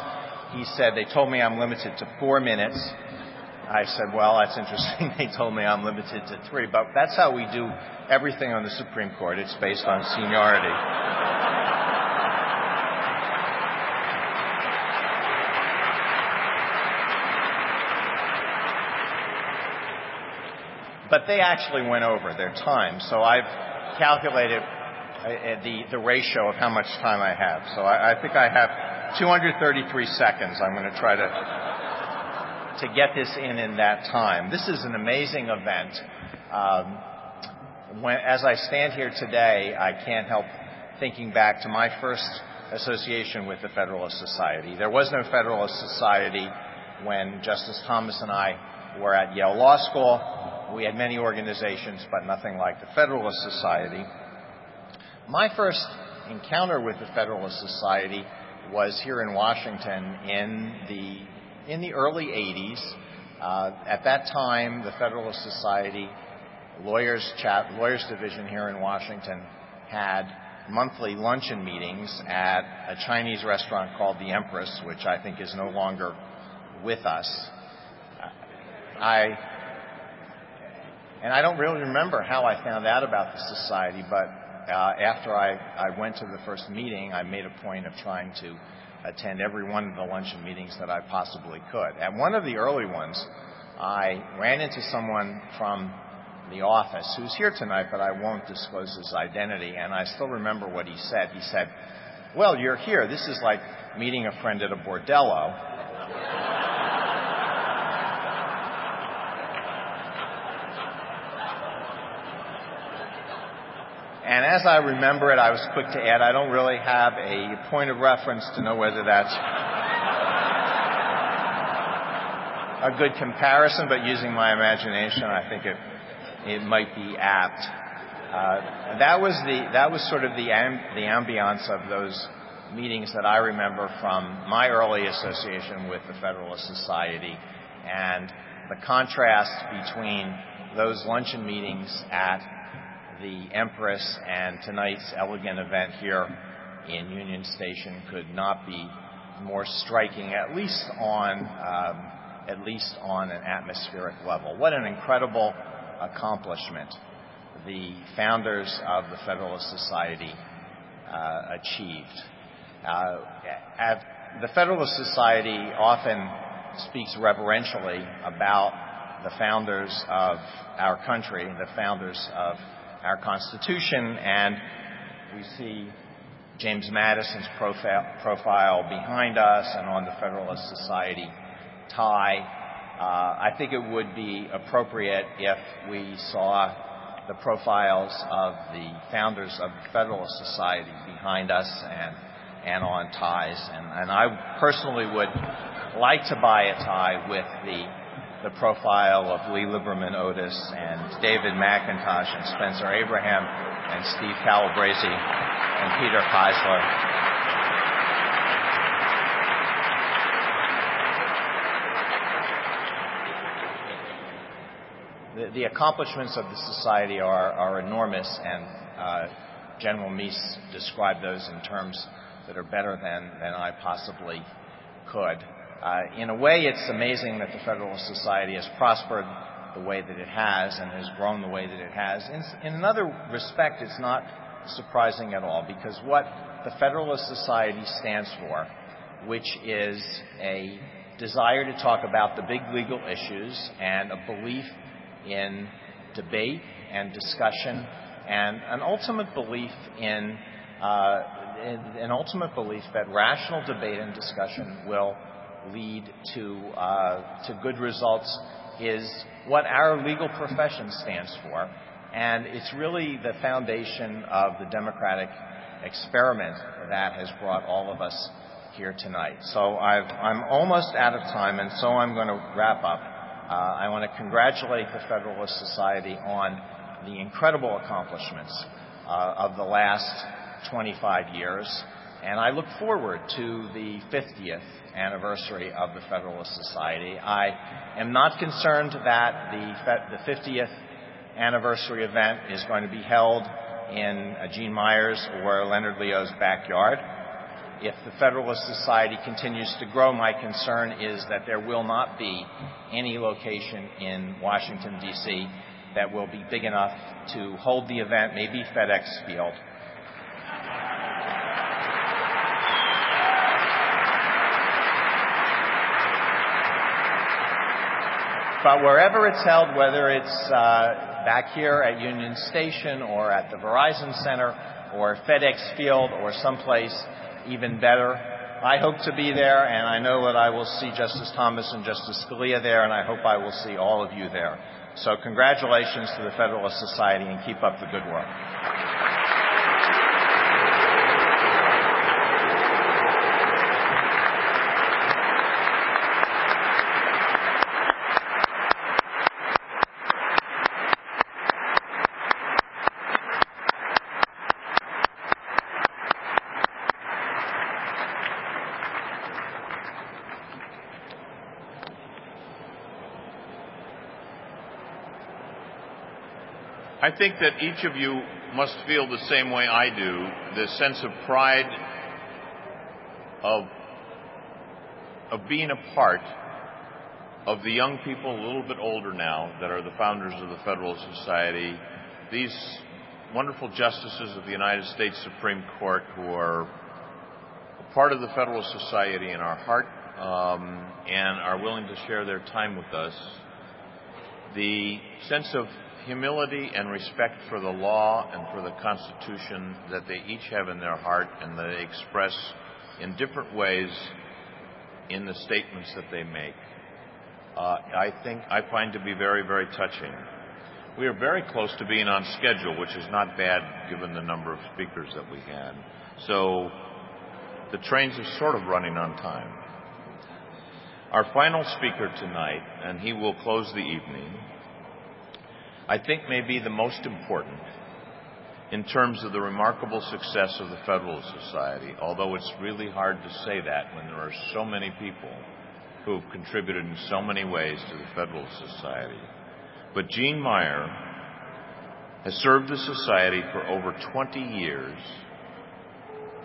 He said, they told me I'm limited to four minutes. I said, well, that's interesting. they told me I'm limited to three. But that's how we do everything on the Supreme Court. It's based on seniority. But they actually went over their time. So I've calculated uh, the, the ratio of how much time I have. So I, I think I have 233 seconds. I'm going to try to, to get this in in that time. This is an amazing event. Um, when, as I stand here today, I can't help thinking back to my first association with the Federalist Society. There was no Federalist Society when Justice Thomas and I were at Yale Law School. We had many organizations, but nothing like the Federalist Society. My first encounter with the Federalist Society was here in Washington in the in the early 80s. Uh, at that time, the Federalist Society lawyers chat lawyers division here in Washington had monthly luncheon meetings at a Chinese restaurant called the Empress, which I think is no longer with us. I and I don't really remember how I found out about the society, but uh, after I, I went to the first meeting, I made a point of trying to attend every one of the luncheon meetings that I possibly could. At one of the early ones, I ran into someone from the office who's here tonight, but I won't disclose his identity, and I still remember what he said. He said, Well, you're here. This is like meeting a friend at a bordello. And as I remember it, I was quick to add, I don't really have a point of reference to know whether that's a good comparison, but using my imagination, I think it it might be apt. Uh, that was the that was sort of the amb- the ambiance of those meetings that I remember from my early association with the Federalist Society, and the contrast between those luncheon meetings at the Empress and tonight's elegant event here in Union Station could not be more striking, at least on um, at least on an atmospheric level. What an incredible accomplishment the founders of the Federalist Society uh, achieved. Uh, the Federalist Society often speaks reverentially about the founders of our country, the founders of our Constitution, and we see James Madison's profile, profile behind us and on the Federalist Society tie. Uh, I think it would be appropriate if we saw the profiles of the founders of the Federalist Society behind us and, and on ties. And, and I personally would like to buy a tie with the, the profile of Lee Liberman Otis and David McIntosh and Spencer Abraham and Steve Calabresi and Peter Keisler. the, the accomplishments of the society are, are enormous, and uh, General Meese described those in terms that are better than, than I possibly could. Uh, in a way, it's amazing that the Federalist Society has prospered the way that it has and has grown the way that it has. In, in another respect, it's not surprising at all because what the Federalist Society stands for, which is a desire to talk about the big legal issues and a belief in debate and discussion and an ultimate belief in, uh, in an ultimate belief that rational debate and discussion will lead to uh, to good results is what our legal profession stands for, and it's really the foundation of the democratic experiment that has brought all of us here tonight. So i am almost out of time, and so I'm going to wrap up. Uh, I want to congratulate the Federalist Society on the incredible accomplishments uh, of the last 25 years, and I look forward to the 50th anniversary of the Federalist Society. I am not concerned that the, the 50th anniversary event is going to be held in uh, Gene Meyer's or Leonard Leo's backyard if the Federalist Society continues to grow, my concern is that there will not be any location in Washington, D.C. that will be big enough to hold the event, maybe FedEx Field. But wherever it's held, whether it's uh, back here at Union Station or at the Verizon Center or FedEx Field or someplace even better. I hope to be there, and I know that I will see Justice Thomas and Justice Scalia there, and I hope I will see all of you there. So congratulations to the Federalist Society, and keep up the good work. Think that each of you must feel the same way I do, this sense of pride of, of being a part of the young people, a little bit older now, that are the founders of the Federalist Society, these wonderful justices of the United States Supreme Court who are a part of the Federalist Society in our heart um, and are willing to share their time with us. The sense of humility and respect for the law and for the Constitution that they each have in their heart and that they express in different ways in the statements that they make. Uh, I think I find to be very, very touching. We are very close to being on schedule, which is not bad given the number of speakers that we had. So the trains are sort of running on time. Our final speaker tonight, and he will close the evening, I think may be the most important in terms of the remarkable success of the Federalist Society, although it's really hard to say that when there are so many people who have contributed in so many ways to the Federalist Society. But Gene Meyer has served the Society for over 20 years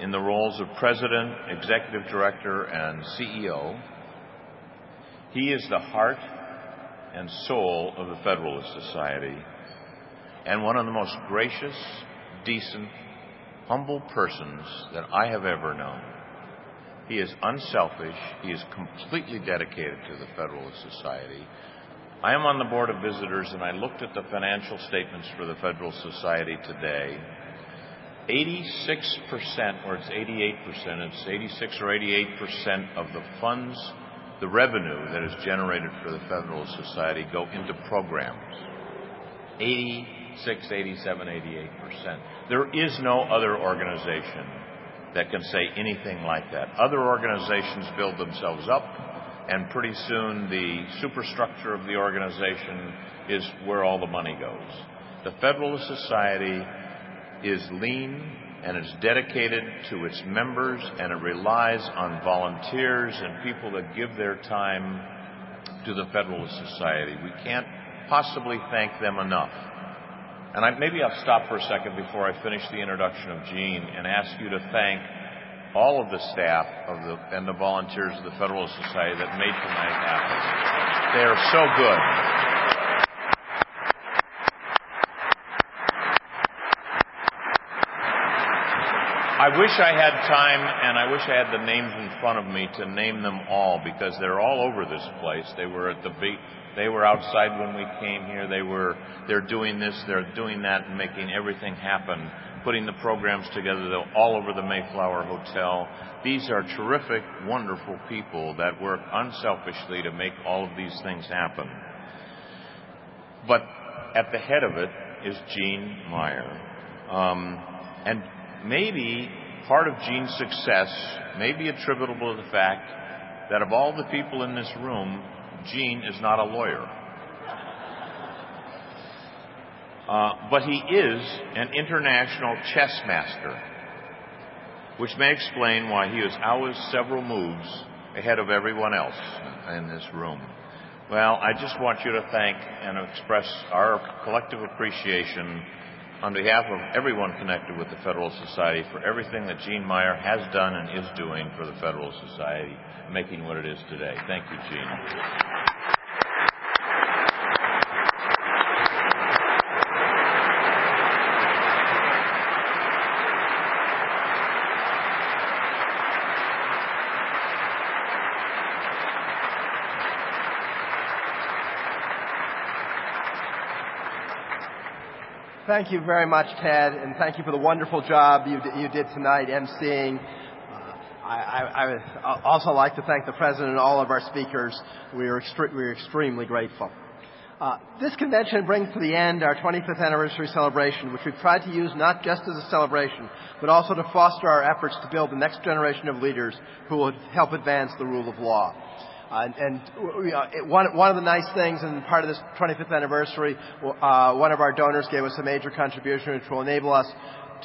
in the roles of President, Executive Director, and CEO. He is the heart and soul of the Federalist Society and one of the most gracious, decent, humble persons that I have ever known. He is unselfish. He is completely dedicated to the Federalist Society. I am on the Board of Visitors and I looked at the financial statements for the Federalist Society today. 86%, or it's 88%, it's 86 or 88% of the funds, the revenue that is generated for the Federalist Society go into programs. 86, 87, 88%. There is no other organization that can say anything like that. Other organizations build themselves up, and pretty soon the superstructure of the organization is where all the money goes. The Federalist Society is lean and it's dedicated to its members and it relies on volunteers and people that give their time to the Federalist Society. We can't possibly thank them enough. And I, maybe I'll stop for a second before I finish the introduction of Gene and ask you to thank all of the staff of the, and the volunteers of the Federalist Society that made tonight happen. They are so good. I wish I had time and I wish I had the names in front of me to name them all because they're all over this place. They were at the beach. They were outside when we came here. They were, they're doing this, they're doing that and making everything happen, putting the programs together They're all over the Mayflower Hotel. These are terrific, wonderful people that work unselfishly to make all of these things happen. But at the head of it is Gene Meyer. Um, and maybe part of Gene's success may be attributable to the fact that of all the people in this room, Gene is not a lawyer. Uh, but he is an international chess master, which may explain why he is always several moves ahead of everyone else in this room. Well, I just want you to thank and express our collective appreciation on behalf of everyone connected with the Federal Society for everything that Gene Meyer has done and is doing for the Federal Society, making what it is today. Thank you, Gene. Thank you very much, Ted, and thank you for the wonderful job you, you did tonight emceeing. Uh, I, I, I, also like to thank the President and all of our speakers. We are, extre- we are extremely grateful. Uh, this convention brings to the end our 25th anniversary celebration, which we've tried to use not just as a celebration, but also to foster our efforts to build the next generation of leaders who will help advance the rule of law. Uh, and uh, one, one of the nice things, and part of this 25th anniversary, uh, one of our donors gave us a major contribution which will enable us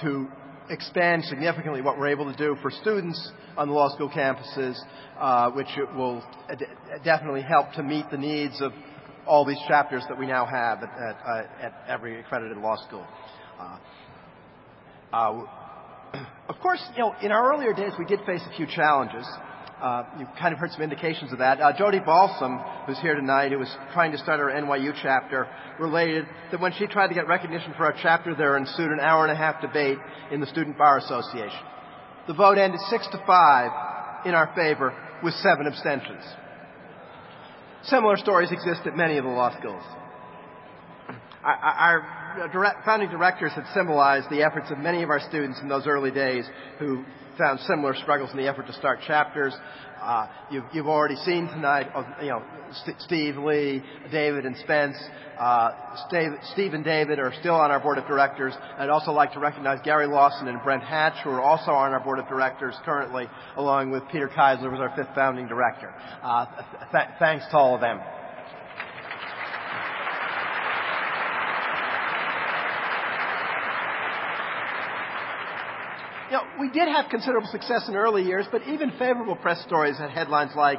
to expand significantly what we're able to do for students on the law school campuses, uh, which will definitely help to meet the needs of all these chapters that we now have at, uh, every accredited law school. Uh, of course, you know, in our earlier days, we did face a few challenges. Uh, you've kind of heard some indications of that. Uh, Jody Balsam, who's here tonight, who was trying to start our NYU chapter, related that when she tried to get recognition for our chapter, there ensued an hour and a half debate in the Student Bar Association. The vote ended six to five in our favor with seven abstentions. Similar stories exist at many of the law schools. Our, our direct, founding directors had symbolized the efforts of many of our students in those early days who found similar struggles in the effort to start chapters. Uh, you've, you've, already seen tonight, uh, you know, St- Steve Lee, David and Spence. Uh, Steve, Steve, and David are still on our board of directors. I'd also like to recognize Gary Lawson and Brent Hatch, who are also on our board of directors currently, along with Peter Keisler, who was our fifth founding director. Uh, th- thanks to all of them. We did have considerable success in early years, but even favorable press stories had headlines like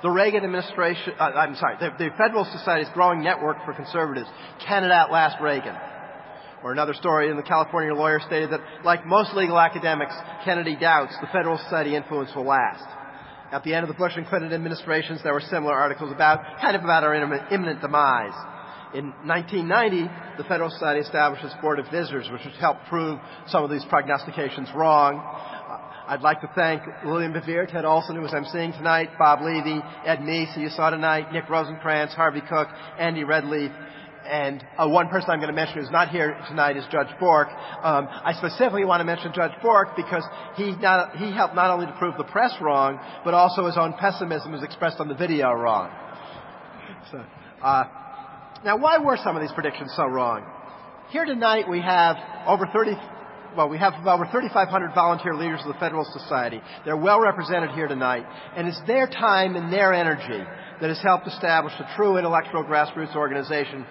the Reagan administration, uh, I'm sorry, the, the Federalist Society's growing network for conservatives, can it outlast Reagan? Or another story in the California Lawyer stated that, like most legal academics, Kennedy doubts the Federalist Society influence will last. At the end of the Bush and Clinton administrations, there were similar articles about, kind of about our imminent demise. In 1990, the Federalist Society established its Board of Visitors, which has helped prove some of these prognostications wrong. Uh, I'd like to thank William Bevere, Ted Olson, who was emceeing tonight, Bob Levy, Ed Meese, who you saw tonight, Nick Rosenkranz, Harvey Cook, Andy Redleaf, and uh, one person I'm going to mention who's not here tonight is Judge Bork. Um, I specifically want to mention Judge Bork because he, not, he helped not only to prove the press wrong, but also his own pessimism was expressed on the video wrong. So, uh, now, why were some of these predictions so wrong? Here tonight we have over 30, well, we have over 3,500 volunteer leaders of the Federalist Society. They're well represented here tonight, and it's their time and their energy that has helped establish a true intellectual grassroots organization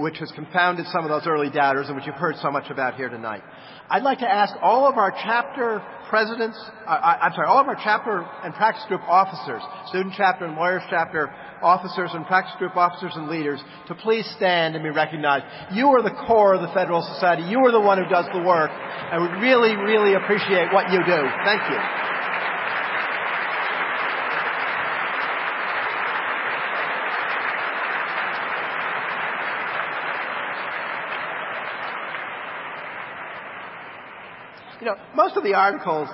which has confounded some of those early doubters and which you've heard so much about here tonight. I'd like to ask all of our chapter presidents, uh, I'm sorry, all of our chapter and practice group officers, student chapter and lawyers chapter officers and practice group officers and leaders to please stand and be recognized. You are the core of the Federalist Society. You are the one who does the work. I would really, really appreciate what you do. Thank you. Know, most of the articles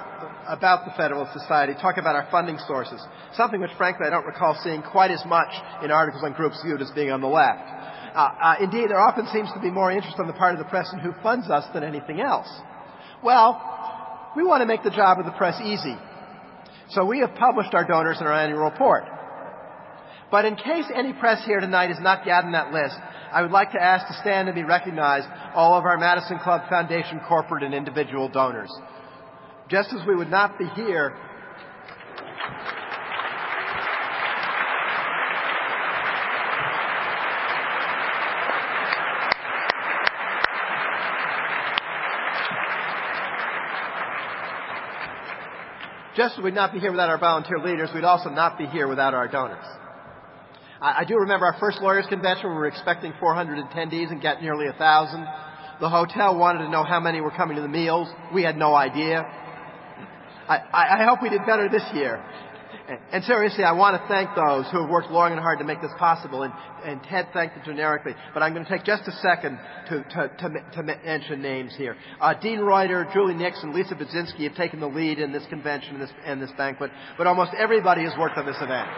about the Federalist Society talk about our funding sources, something which frankly I don't recall seeing quite as much in articles on groups viewed as being on the left. Uh, uh, indeed, there often seems to be more interest on the part of the press in who funds us than anything else. Well, we want to make the job of the press easy. So we have published our donors in our annual report. But in case any press here tonight has not gotten that list, I would like to ask to stand and be recognized all of our Madison Club Foundation corporate and individual donors. Just as we would not be here Just as we'd not be here without our volunteer leaders, we'd also not be here without our donors. I, I do remember our first lawyers convention. We were expecting 400 attendees and got nearly a thousand. The hotel wanted to know how many were coming to the meals. We had no idea. I, I hope we did better this year. And seriously, I want to thank those who have worked long and hard to make this possible, and, and Ted thanked them generically. But I'm going to take just a second to, to, to, to mention names here. Uh, Dean Reuter, Julie Nixon, Lisa Budzinski have taken the lead in this convention and this, and this banquet, but almost everybody has worked on this event.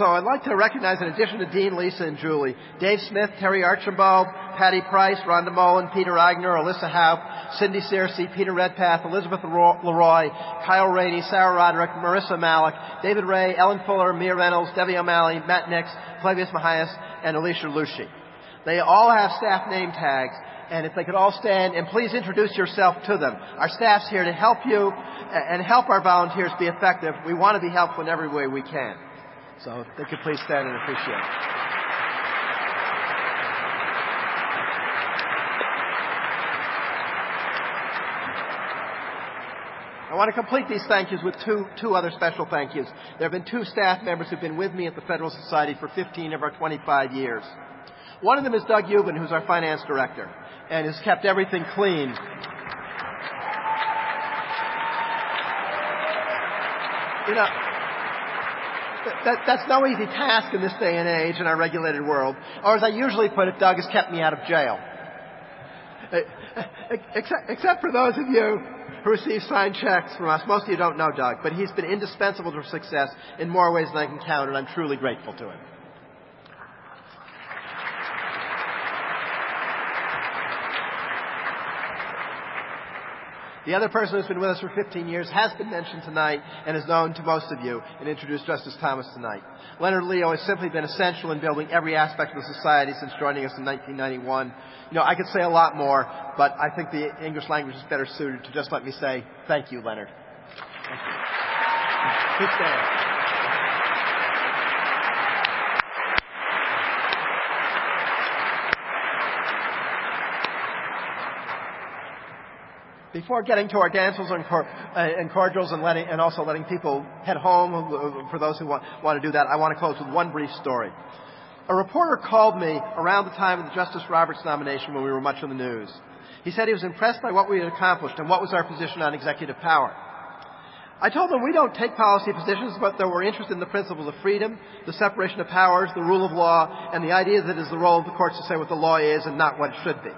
So I'd like to recognize, in addition to Dean, Lisa, and Julie, Dave Smith, Terry Archibald, Patty Price, Rhonda Mullen, Peter Agner, Alyssa Haupt, Cindy Searcy, Peter Redpath, Elizabeth Leroy, Kyle Rainey, Sarah Roderick, Marissa Malik, David Ray, Ellen Fuller, Mia Reynolds, Debbie O'Malley, Matt Nix, Flavius Mahias, and Alicia Lucy. They all have staff name tags, and if they could all stand, and please introduce yourself to them. Our staff's here to help you and help our volunteers be effective. We want to be helpful in every way we can. So they could please stand and appreciate. I want to complete these thank yous with two, two other special thank yous. There have been two staff members who've been with me at the Federalist Society for 15 of our 25 years. One of them is Doug Ubben, who's our finance director, and has kept everything clean. You know, that, that's no easy task in this day and age in our regulated world. Or as I usually put it, Doug has kept me out of jail. Uh, uh, except, except for those of you who receive signed checks from us. Most of you don't know Doug, but he's been indispensable to success in more ways than I can count, and I'm truly grateful to him. The other person who's been with us for 15 years has been mentioned tonight and is known to most of you and introduced Justice Thomas tonight. Leonard Leo has simply been essential in building every aspect of the society since joining us in 1991. You know, I could say a lot more, but I think the English language is better suited to just let me say thank you, Leonard. Thank you. Please Before getting to our dances and, cor- uh, and cordials and, letting, and also letting people head home, for those who want, want to do that, I want to close with one brief story. A reporter called me around the time of the Justice Roberts nomination when we were much in the news. He said he was impressed by what we had accomplished and what was our position on executive power. I told him we don't take policy positions, but that we're interested in the principles of freedom, the separation of powers, the rule of law, and the idea that it is the role of the courts to say what the law is and not what it should be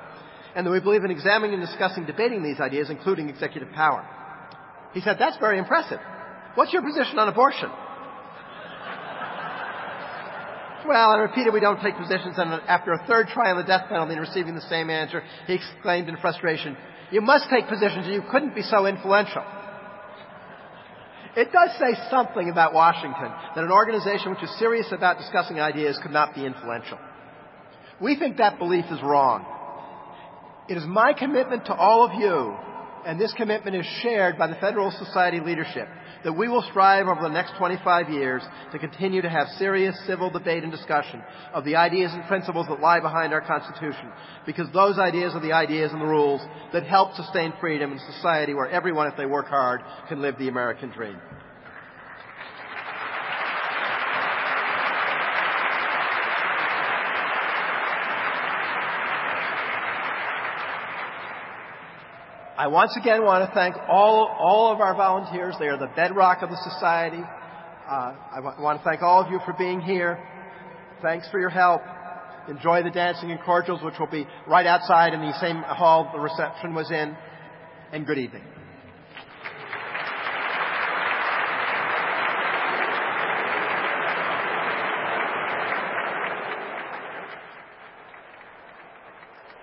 and that we believe in examining and discussing, debating these ideas, including executive power. He said, that's very impressive. What's your position on abortion? Well, I repeated we don't take positions, and after a third try on the death penalty and receiving the same answer, he exclaimed in frustration, you must take positions or you couldn't be so influential. It does say something about Washington that an organization which is serious about discussing ideas could not be influential. We think that belief is wrong. It is my commitment to all of you, and this commitment is shared by the Federalist Society leadership, that we will strive over the next 25 years to continue to have serious civil debate and discussion of the ideas and principles that lie behind our Constitution, because those ideas are the ideas and the rules that help sustain freedom in a society where everyone, if they work hard, can live the American dream. I once again want to thank all, all of our volunteers. They are the bedrock of the society. Uh, I want to thank all of you for being here. Thanks for your help. Enjoy the dancing and cordials, which will be right outside in the same hall the reception was in. And good evening.